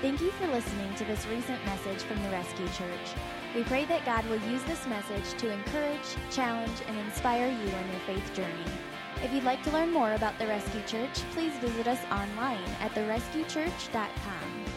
Thank you for listening to this recent message from the Rescue Church. We pray that God will use this message to encourage, challenge, and inspire you on your faith journey. If you'd like to learn more about the Rescue Church, please visit us online at therescuechurch.com.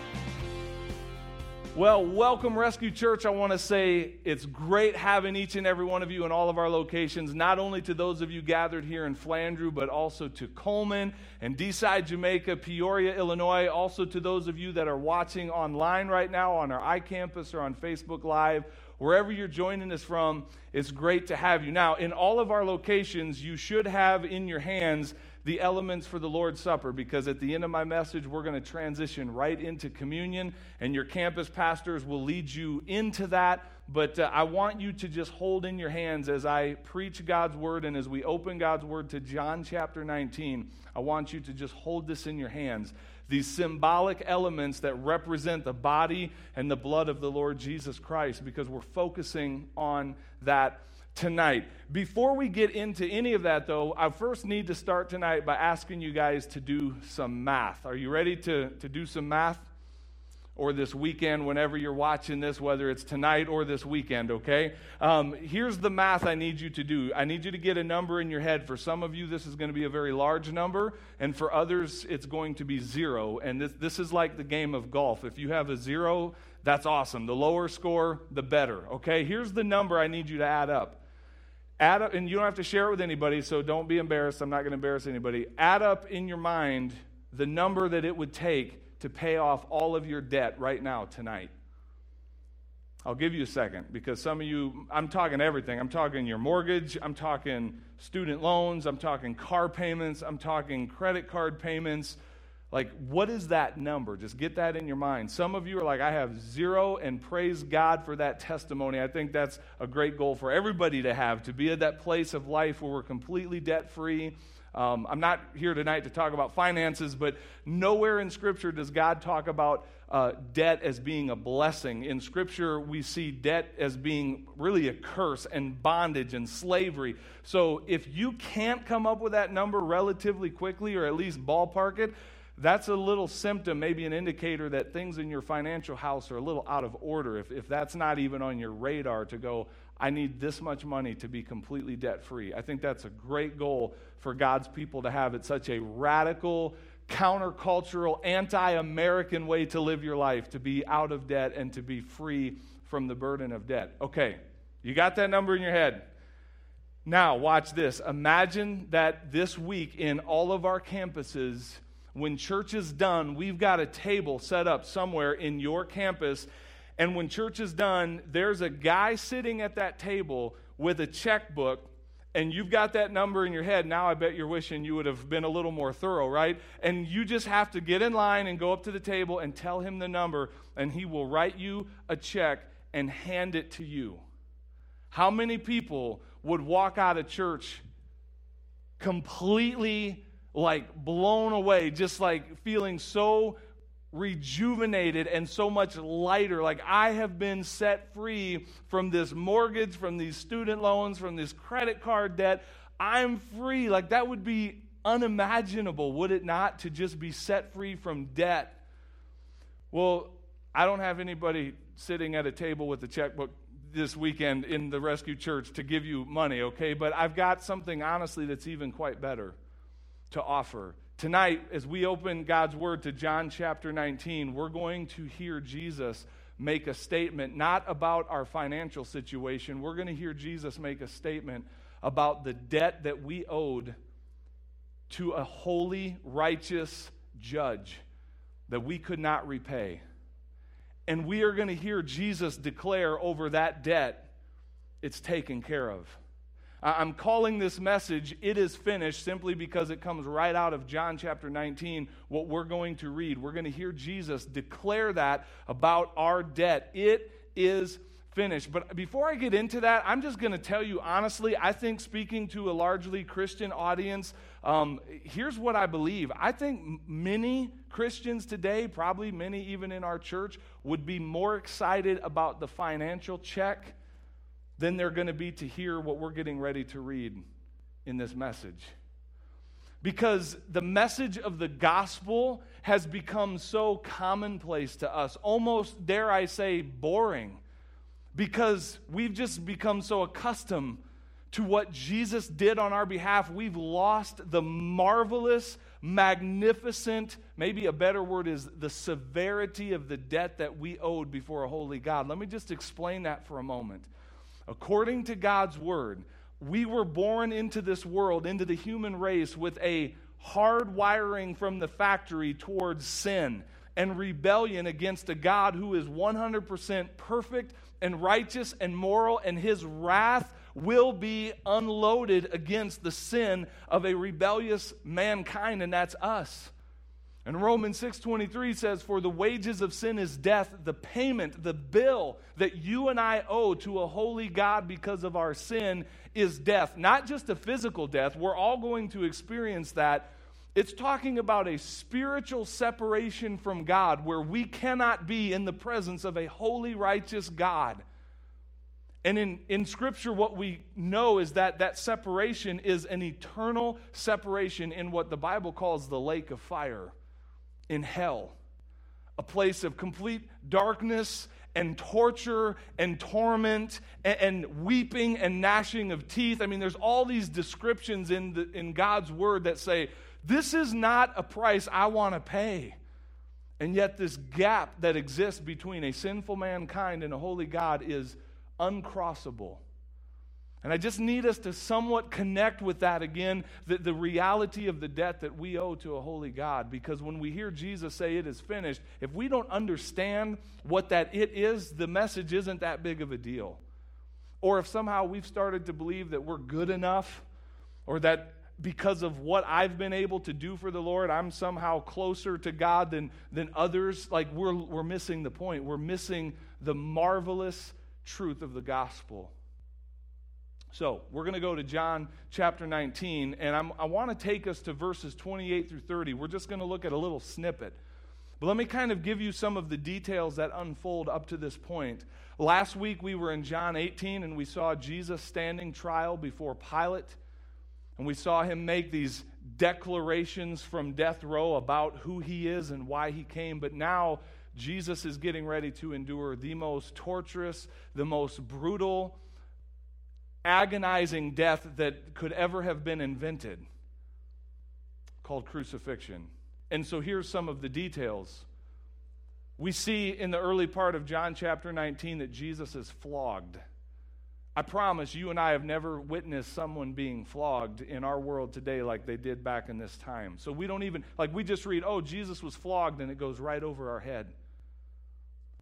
Well, welcome, Rescue Church. I want to say it's great having each and every one of you in all of our locations, not only to those of you gathered here in Flandreau, but also to Colman and Deeside, Jamaica, Peoria, Illinois, also to those of you that are watching online right now on our iCampus or on Facebook Live. Wherever you're joining us from, it's great to have you. Now, in all of our locations, you should have in your hands the elements for the Lord's Supper because at the end of my message, we're going to transition right into communion, and your campus pastors will lead you into that. But uh, I want you to just hold in your hands as I preach God's word and as we open God's word to John chapter 19. I want you to just hold this in your hands. These symbolic elements that represent the body and the blood of the Lord Jesus Christ because we're focusing on that tonight. Before we get into any of that, though, I first need to start tonight by asking you guys to do some math. Are you ready to, to do some math? Or this weekend, whenever you're watching this, whether it's tonight or this weekend, okay? Um, here's the math I need you to do. I need you to get a number in your head. For some of you, this is going to be a very large number, and for others, it's going to be zero. And this, this is like the game of golf. If you have a zero, that's awesome. The lower score, the better, okay? Here's the number I need you to add up add up, and you don't have to share it with anybody, so don't be embarrassed. I'm not going to embarrass anybody. Add up in your mind the number that it would take to pay off all of your debt right now, tonight. I'll give you a second because some of you, I'm talking everything. I'm talking your mortgage, I'm talking student loans, I'm talking car payments, I'm talking credit card payments. Like, what is that number? Just get that in your mind. Some of you are like, I have zero, and praise God for that testimony. I think that's a great goal for everybody to have, to be at that place of life where we're completely debt free. Um, I'm not here tonight to talk about finances, but nowhere in Scripture does God talk about uh, debt as being a blessing. In Scripture, we see debt as being really a curse and bondage and slavery. So if you can't come up with that number relatively quickly, or at least ballpark it, that's a little symptom, maybe an indicator that things in your financial house are a little out of order. If, if that's not even on your radar to go, I need this much money to be completely debt free. I think that's a great goal for God's people to have. It's such a radical, countercultural, anti American way to live your life, to be out of debt and to be free from the burden of debt. Okay, you got that number in your head. Now, watch this. Imagine that this week in all of our campuses, when church is done, we've got a table set up somewhere in your campus. And when church is done, there's a guy sitting at that table with a checkbook and you've got that number in your head, now I bet you're wishing you would have been a little more thorough, right? And you just have to get in line and go up to the table and tell him the number, and he will write you a check and hand it to you. How many people would walk out of church completely like blown away, just like feeling so rejuvenated and so much lighter. Like I have been set free from this mortgage, from these student loans, from this credit card debt. I'm free. Like that would be unimaginable, would it not, to just be set free from debt? Well, I don't have anybody sitting at a table with a checkbook this weekend in the rescue church to give you money, okay? But I've got something honestly that's even quite better to offer. Tonight, as we open God's Word to John chapter 19, we're going to hear Jesus make a statement not about our financial situation. We're going to hear Jesus make a statement about the debt that we owed to a holy, righteous judge that we could not repay. And we are going to hear Jesus declare over that debt, it's taken care of. I'm calling this message, It is Finished, simply because it comes right out of John chapter 19, what we're going to read. We're going to hear Jesus declare that about our debt. It is finished. But before I get into that, I'm just going to tell you honestly, I think speaking to a largely Christian audience, um, here's what I believe. I think many Christians today, probably many even in our church, would be more excited about the financial check than they're going to be to hear what we're getting ready to read in this message. because the message of the gospel has become so commonplace to us, almost, dare I say, boring, because we've just become so accustomed to what Jesus did on our behalf. We've lost the marvelous, magnificent, maybe a better word is the severity of the debt that we owed before a holy God. Let me just explain that for a moment. According to God's word, we were born into this world, into the human race, with a hard wiring from the factory towards sin and rebellion against a God who is 100% perfect and righteous and moral, and his wrath will be unloaded against the sin of a rebellious mankind, and that's us. And Romans 6:23 says for the wages of sin is death the payment the bill that you and I owe to a holy God because of our sin is death. Not just a physical death. We're all going to experience that. It's talking about a spiritual separation from God where we cannot be in the presence of a holy righteous God. And in, in Scripture, what we know is that that separation is an eternal separation in what the Bible calls the lake of fire in hell, a place of complete darkness and torture and torment and, and, weeping and gnashing of teeth. I mean, there's all these descriptions in, the, in God's word that say, this is not a price I want to pay. And yet, this gap that exists between a sinful mankind and a holy God is uncrossable. And I just need us to somewhat connect with that again, the, the reality of the debt that we owe to a holy God. Because when we hear Jesus say it is finished, if we don't understand what that it is, the message isn't that big of a deal. Or if somehow we've started to believe that we're good enough, or that because of what I've been able to do for the Lord, I'm somehow closer to God than, than others, like we're, we're missing the point. We're missing the marvelous truth of the gospel. So, we're going to go to John chapter 19, and I'm, i want to take us to verses 28 through 30. We're just going to look at a little snippet. But let me kind of give you some of the details that unfold up to this point. Last week, we were in John 18, and we saw Jesus standing trial before Pilate. And we saw him make these declarations from death row about who he is and why he came. But now, Jesus is getting ready to endure the most torturous, the most brutal, agonizing death that could ever have been invented, called crucifixion. And so here's some of the details. We see in the early part of John chapter 19 that Jesus is flogged. I promise you and I have never witnessed someone being flogged in our world today like they did back in this time. So we don't even, like, we just read, oh, Jesus was flogged, and it goes right over our head.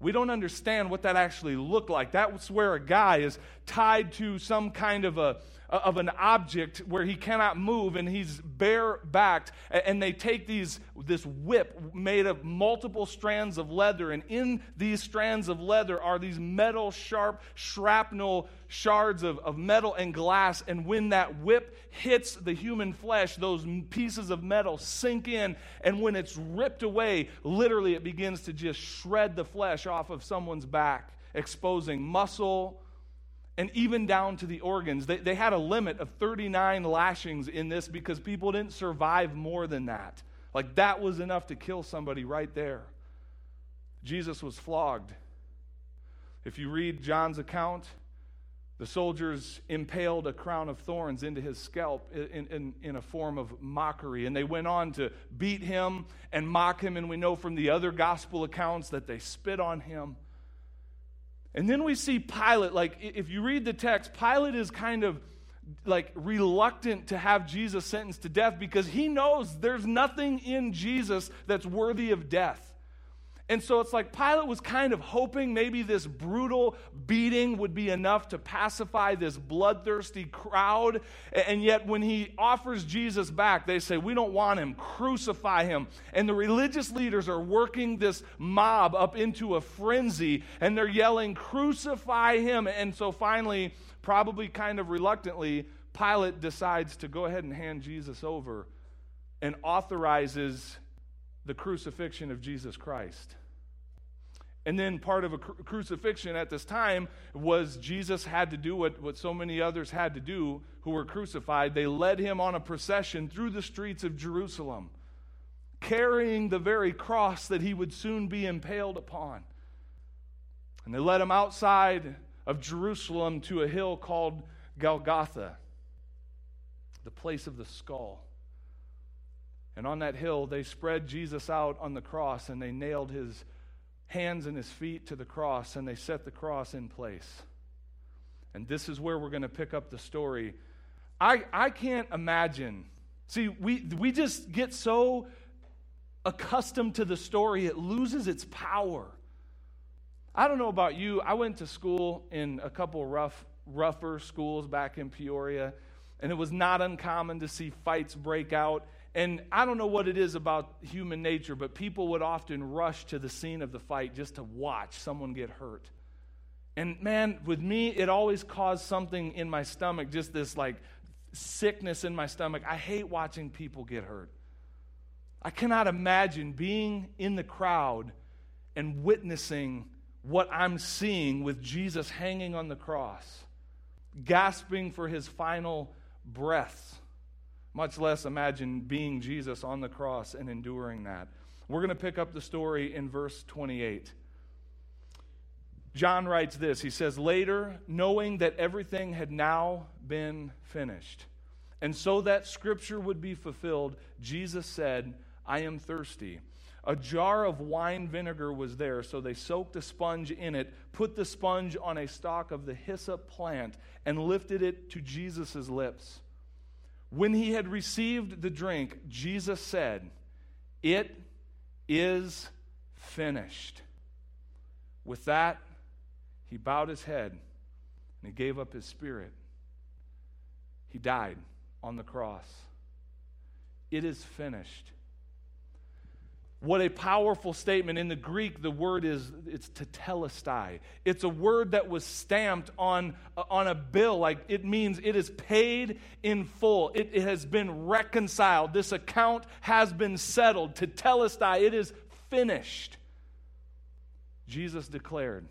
We don't understand what that actually looked like. That's where a guy is tied to some kind of a of an object where he cannot move and he's bare backed and they take these this whip made of multiple strands of leather and in these strands of leather are these metal sharp shrapnel shards of, of metal and glass and when that whip hits the human flesh those pieces of metal sink in and when it's ripped away literally it begins to just shred the flesh off of someone's back exposing muscle and even down to the organs. They, they had a limit of 39 lashings in this because people didn't survive more than that. Like that was enough to kill somebody right there. Jesus was flogged. If you read John's account, the soldiers impaled a crown of thorns into his scalp in, in, in, a form of mockery. And they went on to beat him and mock him. And we know from the other gospel accounts that they spit on him. And then we see Pilate, like, if you read the text, Pilate is kind of like reluctant to have Jesus sentenced to death because he knows there's nothing in Jesus that's worthy of death. And so it's like Pilate was kind of hoping maybe this brutal beating would be enough to pacify this bloodthirsty crowd. And yet, when he offers Jesus back, they say, We don't want him, crucify him. And the religious leaders are working this mob up into a frenzy and they're yelling, Crucify him. And so finally, probably kind of reluctantly, Pilate decides to go ahead and hand Jesus over and authorizes the crucifixion of Jesus Christ. And then part of a cru- crucifixion at this time was Jesus had to do what, what so many others had to do who were crucified. They led him on a procession through the streets of Jerusalem, carrying the very cross that he would soon be impaled upon. And they led him outside of Jerusalem to a hill called Golgotha, the place of the skull. And on that hill, they spread Jesus out on the cross and they nailed his hands and his feet to the cross and they set the cross in place. And this is where we're going to pick up the story. I, I can't imagine. See, we, we just get so accustomed to the story, it loses its power. I don't know about you. I went to school in a couple rough, rougher schools back in Peoria, and it was not uncommon to see fights break out and I don't know what it is about human nature, but people would often rush to the scene of the fight just to watch someone get hurt. And man, with me, it always caused something in my stomach, just this like sickness in my stomach. I hate watching people get hurt. I cannot imagine being in the crowd and witnessing what I'm seeing with Jesus hanging on the cross, gasping for his final breaths much less imagine being Jesus on the cross and enduring that. We're going to pick up the story in verse 28. John writes this He says, Later, knowing that everything had now been finished, and so that scripture would be fulfilled, Jesus said, I am thirsty. A jar of wine vinegar was there, so they soaked a sponge in it, put the sponge on a stalk of the hyssop plant, and lifted it to Jesus' lips. When he had received the drink, Jesus said, It is finished. With that, he bowed his head and he gave up his spirit. He died on the cross. It is finished. What a powerful statement. In the Greek, the word is it's tetelestai. It's a word that was stamped on, uh, on a bill. Like it means it is paid in full. It, it has been reconciled. This account has been settled. Tetelestai. It is finished. Jesus declared,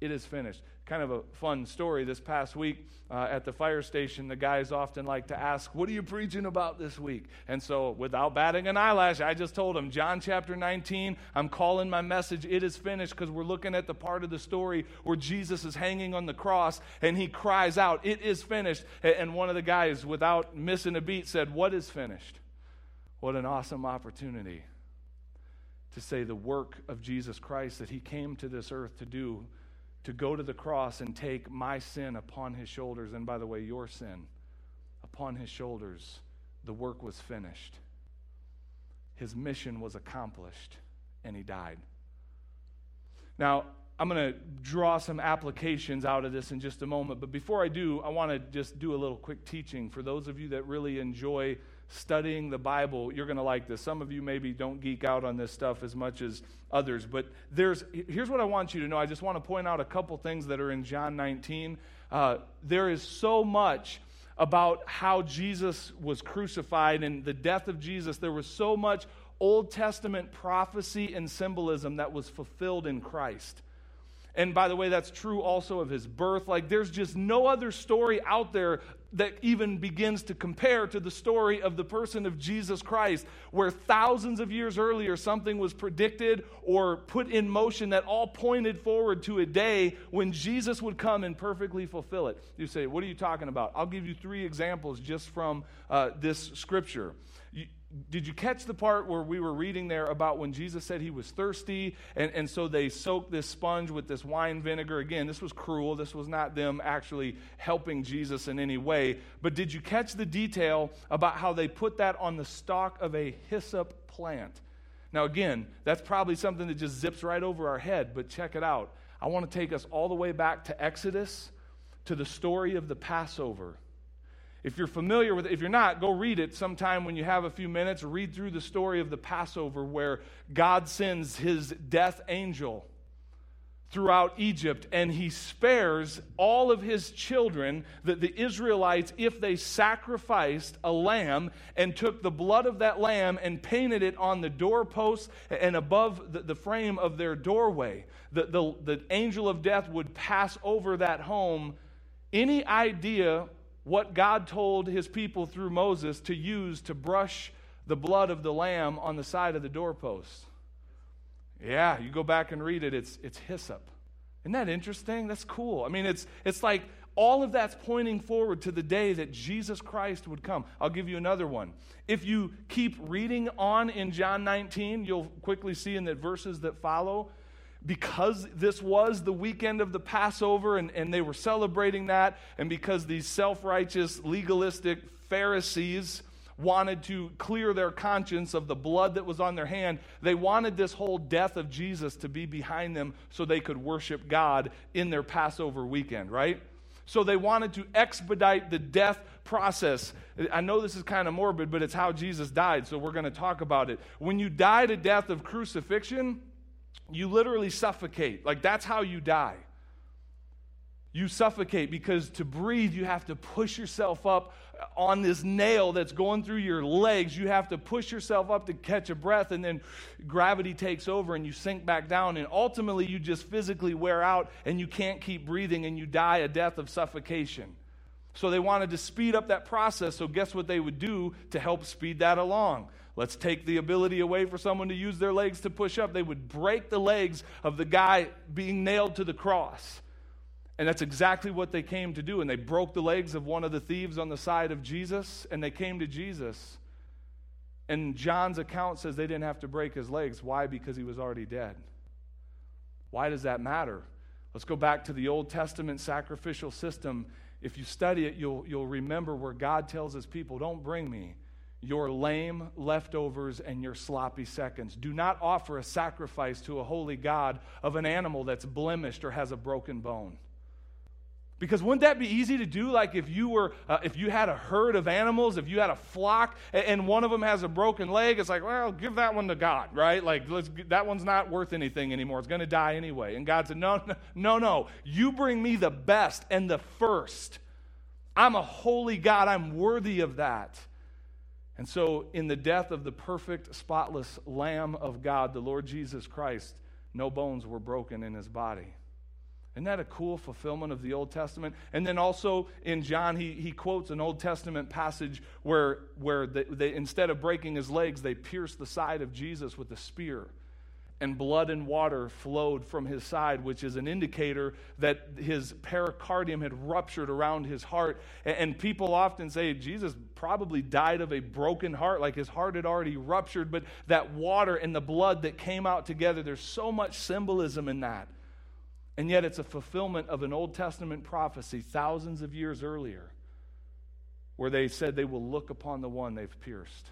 it is finished kind of a fun story. This past week uh, at the fire station, the guys often like to ask, What are you preaching about this week? And so, without batting an eyelash, I just told them, John chapter 19, I'm calling my message, It is finished, because we're looking at the part of the story where Jesus is hanging on the cross and he cries out, It is finished. And one of the guys, without missing a beat, said, What is finished? What an awesome opportunity to say the work of Jesus Christ that he came to this earth to do to go to the cross and take my sin upon his shoulders, and by the way, your sin upon his shoulders, the work was finished. His mission was accomplished, and he died. Now, I'm going to draw some applications out of this in just a moment, but before I do, I want to just do a little quick teaching for those of you that really enjoy studying the Bible, you're going to like this. Some of you maybe don't geek out on this stuff as much as others, but there's here's what I want you to know. I just want to point out a couple things that are in John 19. Uh, there is so much about how Jesus was crucified and the death of Jesus. There was so much Old Testament prophecy and symbolism that was fulfilled in Christ. And by the way, that's true also of his birth. Like, there's just no other story out there that even begins to compare to the story of the person of Jesus Christ, where thousands of years earlier something was predicted or put in motion that all pointed forward to a day when Jesus would come and perfectly fulfill it. You say, What are you talking about? I'll give you three examples just from uh, this scripture. Did you catch the part where we were reading there about when Jesus said he was thirsty? And, and so they soaked this sponge with this wine vinegar. Again, this was cruel. This was not them actually helping Jesus in any way. But did you catch the detail about how they put that on the stalk of a hyssop plant? Now, again, that's probably something that just zips right over our head, but check it out. I want to take us all the way back to Exodus, to the story of the Passover. If you're familiar with it, if you're not, go read it sometime when you have a few minutes. Read through the story of the Passover where God sends his death angel throughout Egypt, and he spares all of his children, the, the Israelites, if they sacrificed a lamb and took the blood of that lamb and painted it on the doorposts and above the, the frame of their doorway. The, the, the angel of death would pass over that home. Any idea what God told his people through Moses to use to brush the blood of the lamb on the side of the doorpost? Yeah, you go back and read it, it's, it's hyssop. Isn't that interesting? That's cool. I mean, it's, it's like all of that's pointing forward to the day that Jesus Christ would come. I'll give you another one. If you keep reading on in John 19, you'll quickly see in the verses that follow, because this was the weekend of the Passover and, and they were celebrating that, and because these self righteous, legalistic Pharisees wanted to clear their conscience of the blood that was on their hand. They wanted this whole death of Jesus to be behind them so they could worship God in their Passover weekend, right? So they wanted to expedite the death process. I know this is kind of morbid, but it's how Jesus died, so we're going to talk about it. When you die to death of crucifixion, you literally suffocate. Like that's how you die. You suffocate because to breathe, you have to push yourself up on this nail that's going through your legs. You have to push yourself up to catch a breath, and then gravity takes over and you sink back down. And ultimately, you just physically wear out and you can't keep breathing and you die a death of suffocation. So they wanted to speed up that process. So, guess what they would do to help speed that along? Let's take the ability away for someone to use their legs to push up. They would break the legs of the guy being nailed to the cross. And that's exactly what they came to do. And they broke the legs of one of the thieves on the side of Jesus, and they came to Jesus. And John's account says they didn't have to break his legs. Why? Because he was already dead. Why does that matter? Let's go back to the Old Testament sacrificial system. If you study it, you'll, you'll remember where God tells his people, Don't bring me your lame leftovers and your sloppy seconds. Do not offer a sacrifice to a holy God of an animal that's blemished or has a broken bone. Because wouldn't that be easy to do? Like if you were, uh, if you had a herd of animals, if you had a flock, and, one of them has a broken leg, it's like, well, give that one to God, right? Like that one's not worth anything anymore. It's going to die anyway. And God said, no, no, no, no. You bring me the best and the first. I'm a holy God. I'm worthy of that. And so, in the death of the perfect, spotless Lamb of God, the Lord Jesus Christ, no bones were broken in his body. Isn't that a cool fulfillment of the Old Testament? And then also in John, he, he quotes an Old Testament passage where, where they, they, instead of breaking his legs, they pierced the side of Jesus with a spear. And blood and water flowed from his side, which is an indicator that his pericardium had ruptured around his heart. And, people often say Jesus probably died of a broken heart, like his heart had already ruptured. But that water and the blood that came out together, there's so much symbolism in that. And yet, it's a fulfillment of an Old Testament prophecy thousands of years earlier where they said they will look upon the one they've pierced.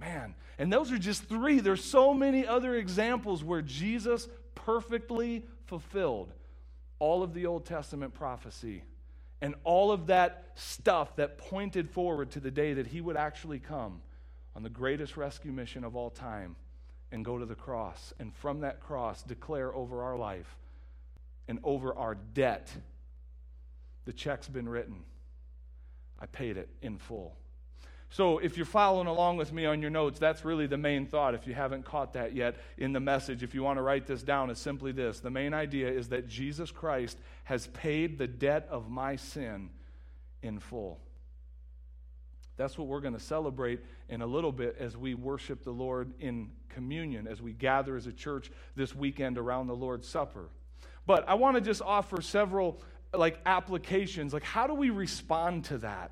Man, and those are just three. There's so many other examples where Jesus perfectly fulfilled all of the Old Testament prophecy and all of that stuff that pointed forward to the day that he would actually come on the greatest rescue mission of all time and go to the cross. And from that cross, declare over our life and over our debt. The check's been written. I paid it in full. So, if you're following along with me on your notes, that's really the main thought. If you haven't caught that yet in the message, if you want to write this down, it's simply this the main idea is that Jesus Christ has paid the debt of my sin in full. That's what we're going to celebrate in a little bit as we worship the Lord in communion, as we gather as a church this weekend around the Lord's Supper. But I want to just offer several like applications. Like how do we respond to that?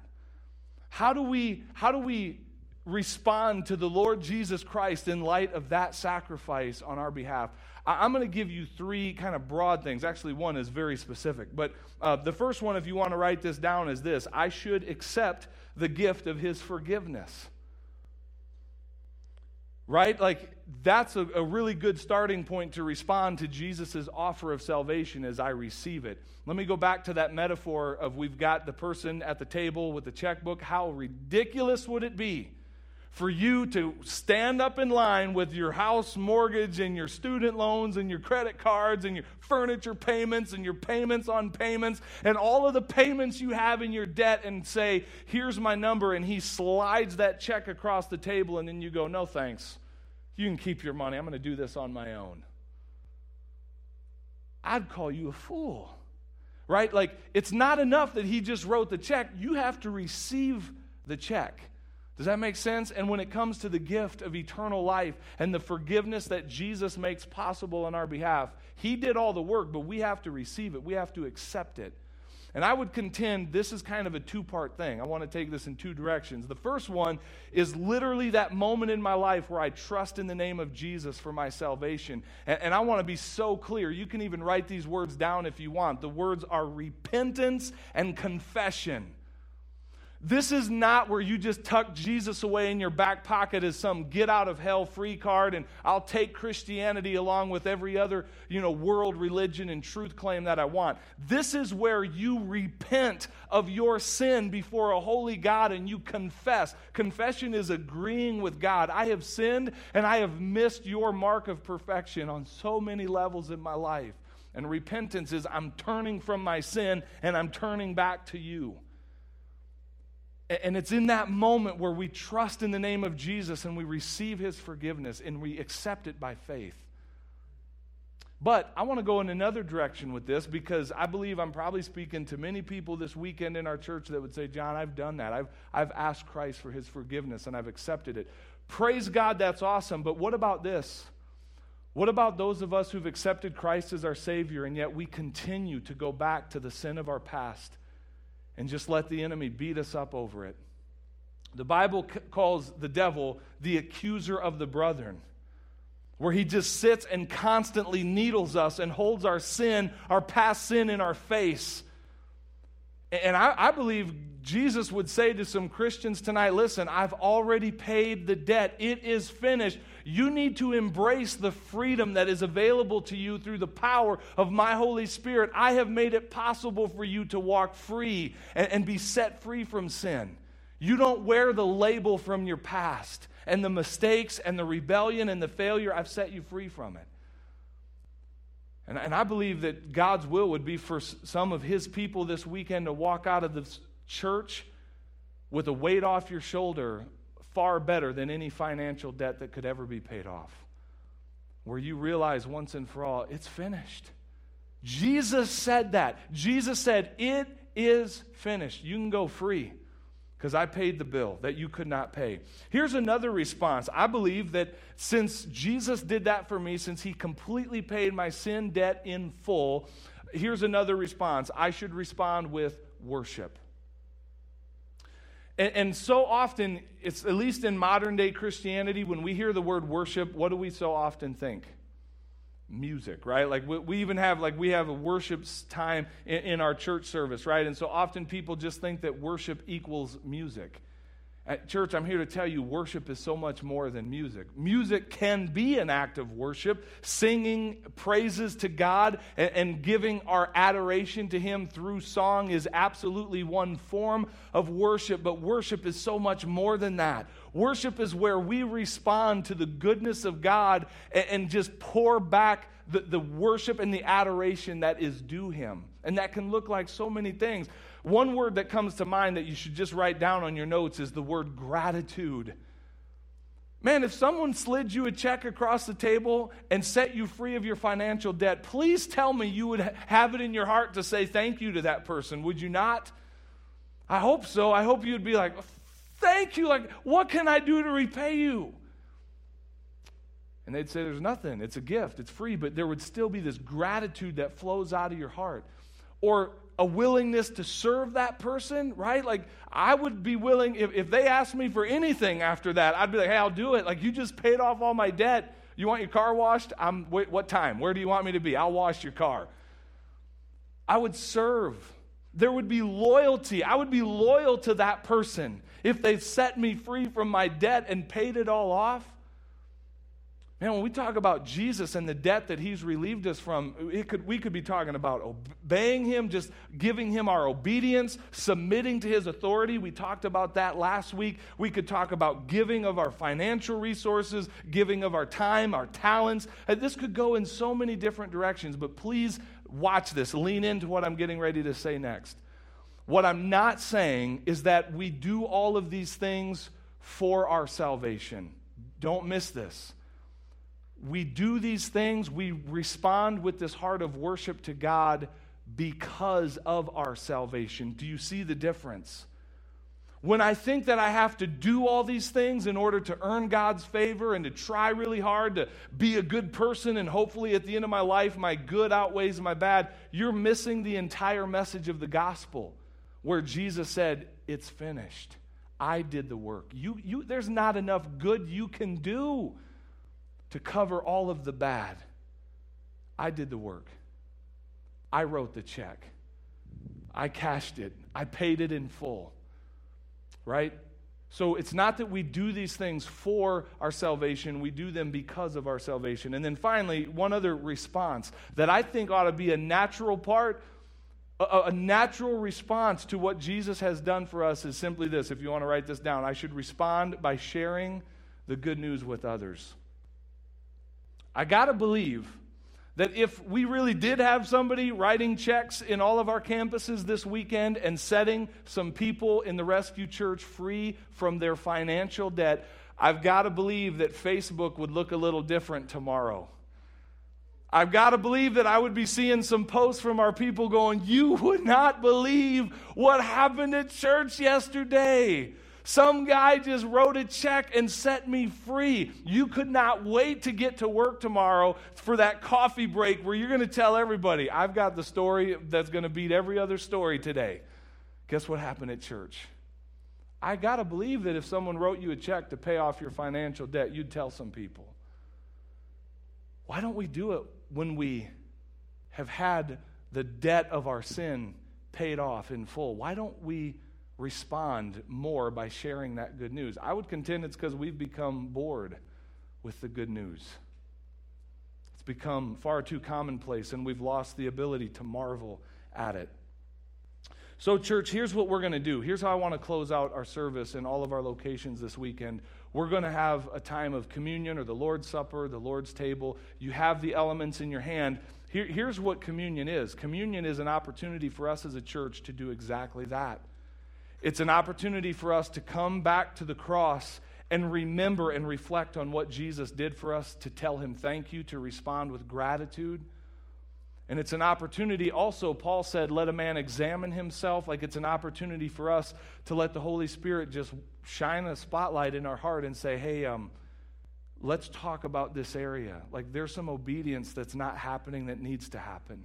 How do we how do we respond to the Lord Jesus Christ in light of that sacrifice on our behalf? I, am going to give you three kind of broad things. Actually, one is very specific. But uh, the first one, if you want to write this down, is this I should accept the gift of his forgiveness right? Like, that's a, a, really good starting point to respond to Jesus' offer of salvation as I receive it. Let me go back to that metaphor of we've got the person at the table with the checkbook. How ridiculous would it be for you to stand up in line with your house mortgage and your student loans and your credit cards and your furniture payments and your payments on payments and all of the payments you have in your debt and say, Here's my number. And he slides that check across the table, and then you go, No thanks. You can keep your money. I'm going to do this on my own. I'd call you a fool. Right? Like, it's not enough that he just wrote the check. You have to receive the check. Does that make sense? And when it comes to the gift of eternal life and the forgiveness that Jesus makes possible on our behalf, He did all the work, but we have to receive it. We have to accept it. And I would contend this is kind of a two part thing. I want to take this in two directions. The first one is literally that moment in my life where I trust in the name of Jesus for my salvation. And, and, I want to be so clear. You can even write these words down if you want. The words are repentance and confession. This is not where you just tuck Jesus away in your back pocket as some get out of hell free card and I'll take Christianity along with every other, you know, world religion and truth claim that I want. This is where you repent of your sin before a holy God and you confess. Confession is agreeing with God. I have sinned and I have missed your mark of perfection on so many levels in my life. And repentance is I'm turning from my sin and I'm turning back to you. And it's in that moment where we trust in the name of Jesus and we receive his forgiveness and we accept it by faith. But I want to go in another direction with this because I believe I'm probably speaking to many people this weekend in our church that would say, John, I've done that. I've, I've asked Christ for his forgiveness and I've accepted it. Praise God, that's awesome. But what about this? What about those of us who've accepted Christ as our Savior and yet we continue to go back to the sin of our past? And just let the enemy beat us up over it. The Bible c- calls the devil the accuser of the brethren, where he just sits and constantly needles us and holds our sin, our past sin, in our face. And I, I believe Jesus would say to some Christians tonight listen, I've already paid the debt, it is finished. You need to embrace the freedom that is available to you through the power of my Holy Spirit. I have made it possible for you to walk free and, and be set free from sin. You don't wear the label from your past and the mistakes and the rebellion and the failure. I've set you free from it. And, and I believe that God's will would be for some of His people this weekend to walk out of the church with a weight off your shoulder far better than any financial debt that could ever be paid off. Where you realize once and for all, it's finished. Jesus said that. Jesus said, It is finished. You can go free because I paid the bill that you could not pay. Here's another response. I believe that since Jesus did that for me, since he completely paid my sin debt in full, here's another response. I should respond with worship. And, and, so often, it's at least in modern day Christianity, when we hear the word worship, what do we so often think? Music, right? Like we, we even have like we have a worship time in, in our church service, right? And so often people just think that worship equals music. At church, I'm here to tell you worship is so much more than music. Music can be an act of worship, singing praises to God and, and, giving our adoration to Him through song is absolutely one form of worship, but worship is so much more than that. Worship is where we respond to the goodness of God and, and just pour back the, the worship and the adoration that is due Him. And that can look like so many things. One word that comes to mind that you should just write down on your notes is the word gratitude. Man, if someone slid you a check across the table and set you free of your financial debt, please tell me you would have it in your heart to say thank you to that person. Would you not? I hope so. I hope you'd be like, thank you. Like, what can I do to repay you? And they'd say, there's nothing. It's a gift. It's free. But there would still be this gratitude that flows out of your heart. Or a willingness to serve that person, right? Like, I would be willing, if, if they asked me for anything after that, I'd be like, hey, I'll do it. Like, you just paid off all my debt. You want your car washed? I'm, wait, what time? Where do you want me to be? I'll wash your car. I would serve. There would be loyalty. I would be loyal to that person if they set me free from my debt and paid it all off. Man, when we talk about Jesus and the debt that he's relieved us from, it could, we could be talking about obeying him, just giving him our obedience, submitting to his authority. We talked about that last week. We could talk about giving of our financial resources, giving of our time, our talents. Uh, this could go in so many different directions, but please watch this. Lean into what I'm getting ready to say next. What I'm not saying is that we do all of these things for our salvation. Don't miss this we do these things, we respond with this heart of worship to God because of our salvation. Do you see the difference? When I think that I have to do all these things in order to earn God's favor and to try really hard to be a good person, and hopefully at the end of my life, my good outweighs my bad, you're missing the entire message of the gospel where Jesus said, It's finished. I did the work. You, you, there's not enough good you can do to cover all of the bad. I did the work. I wrote the check. I cashed it. I paid it in full. Right? So it's not that we do these things for our salvation, we do them because of our salvation. And then finally, one other response that I think ought to be a natural part, a, natural response to what Jesus has done for us is simply this. If you want to write this down, I should respond by sharing the good news with others. I got to believe that if we really did have somebody writing checks in all of our campuses this weekend and setting some people in the rescue church free from their financial debt, I've got to believe that Facebook would look a little different tomorrow. I've got to believe that I would be seeing some posts from our people going, You would not believe what happened at church yesterday. Some guy just wrote a check and set me free. You could not wait to get to work tomorrow for that coffee break where you're going to tell everybody, I've got the story that's going to beat every other story today. Guess what happened at church? I got to believe that if someone wrote you a check to pay off your financial debt, you'd tell some people. Why don't we do it when we have had the debt of our sin paid off in full? Why don't we respond more by sharing that good news. I would contend it's because we've become bored with the good news. It's become far too commonplace, and we've lost the ability to marvel at it. So, church, here's what we're going to do. Here's how I want to close out our service in all of our locations this weekend. We're going to have a time of communion or the Lord's Supper, the Lord's table. You have the elements in your hand. Here, here's what communion is communion is an opportunity for us as a church to do exactly that it's an opportunity for us to come back to the cross and remember and reflect on what Jesus did for us, to tell him thank you, to respond with gratitude. And it's an opportunity also, Paul said, let a man examine himself. Like it's an opportunity for us to let the Holy Spirit just shine a spotlight in our heart and say, hey, um, let's talk about this area. Like there's some obedience that's not happening that needs to happen.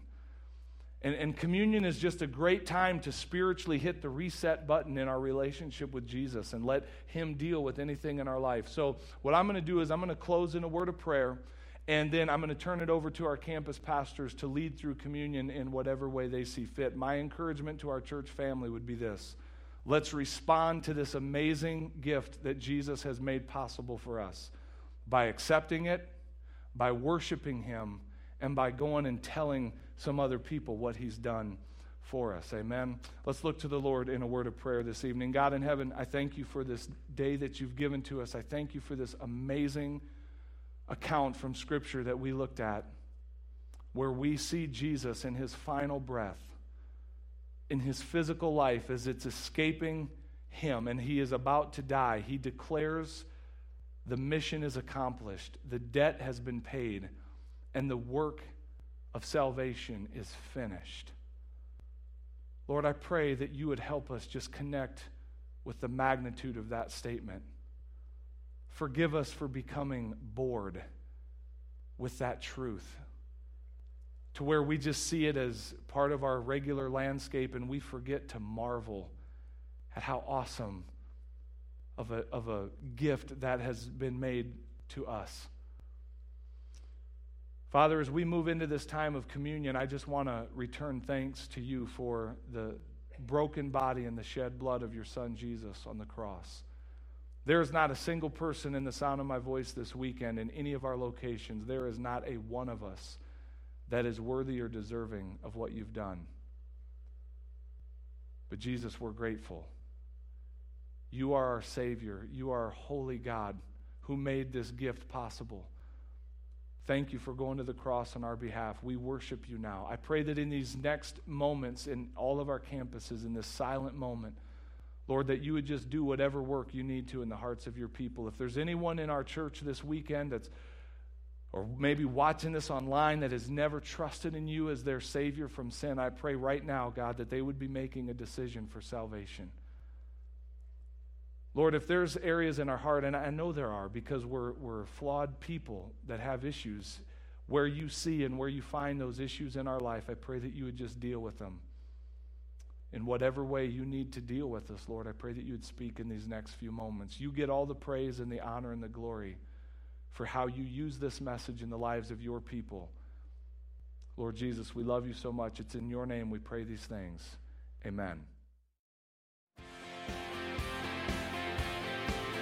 And, and communion is just a great time to spiritually hit the reset button in our relationship with Jesus and let Him deal with anything in our life. So, what I'm going to do is I'm going to close in a word of prayer, and then I'm going to turn it over to our campus pastors to lead through communion in whatever way they see fit. My encouragement to our church family would be this let's respond to this amazing gift that Jesus has made possible for us by accepting it, by worshiping Him, and by going and telling some other people what he's done for us. Amen. Let's look to the Lord in a word of prayer this evening. God in heaven, I thank you for this day that you've given to us. I thank you for this amazing account from Scripture that we looked at where we see Jesus in his final breath, in his physical life as it's escaping him and he is about to die. He declares the mission is accomplished, the debt has been paid, and the work of salvation is finished. Lord, I pray that you would help us just connect with the magnitude of that statement. Forgive us for becoming bored with that truth to where we just see it as part of our regular landscape and we forget to marvel at how awesome of a, of a gift that has been made to us. Father, as we move into this time of communion, I just want to return thanks to you for the broken body and the shed blood of your Son Jesus on the cross. There is not a single person in the sound of my voice this weekend in any of our locations. There is not a one of us that is worthy or deserving of what you've done. But Jesus, we're grateful. You are our Savior. You are our holy God who made this gift possible. Thank you for going to the cross on our behalf. We worship you now. I pray that in these next moments, in all of our campuses, in this silent moment, Lord, that you would just do whatever work you need to in the hearts of your people. If there's anyone in our church this weekend that's, or maybe watching this online that has never trusted in you as their Savior from sin, I pray right now, God, that they would be making a decision for salvation. Lord, if there's areas in our heart, and I know there are because we're, we're flawed people that have issues, where you see and where you find those issues in our life, I pray that you would just deal with them. In whatever way you need to deal with us, Lord, I pray that you would speak in these next few moments. You get all the praise and the honor and the glory for how you use this message in the lives of your people. Lord Jesus, we love you so much. It's in your name we pray these things. Amen.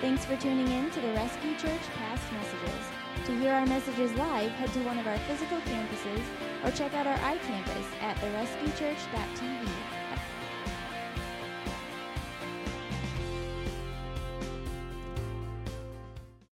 Thanks for tuning in to the Rescue Church Past Messages. To hear our messages live, head to one of our physical campuses or check out our iCampus at therescuechurch.tv.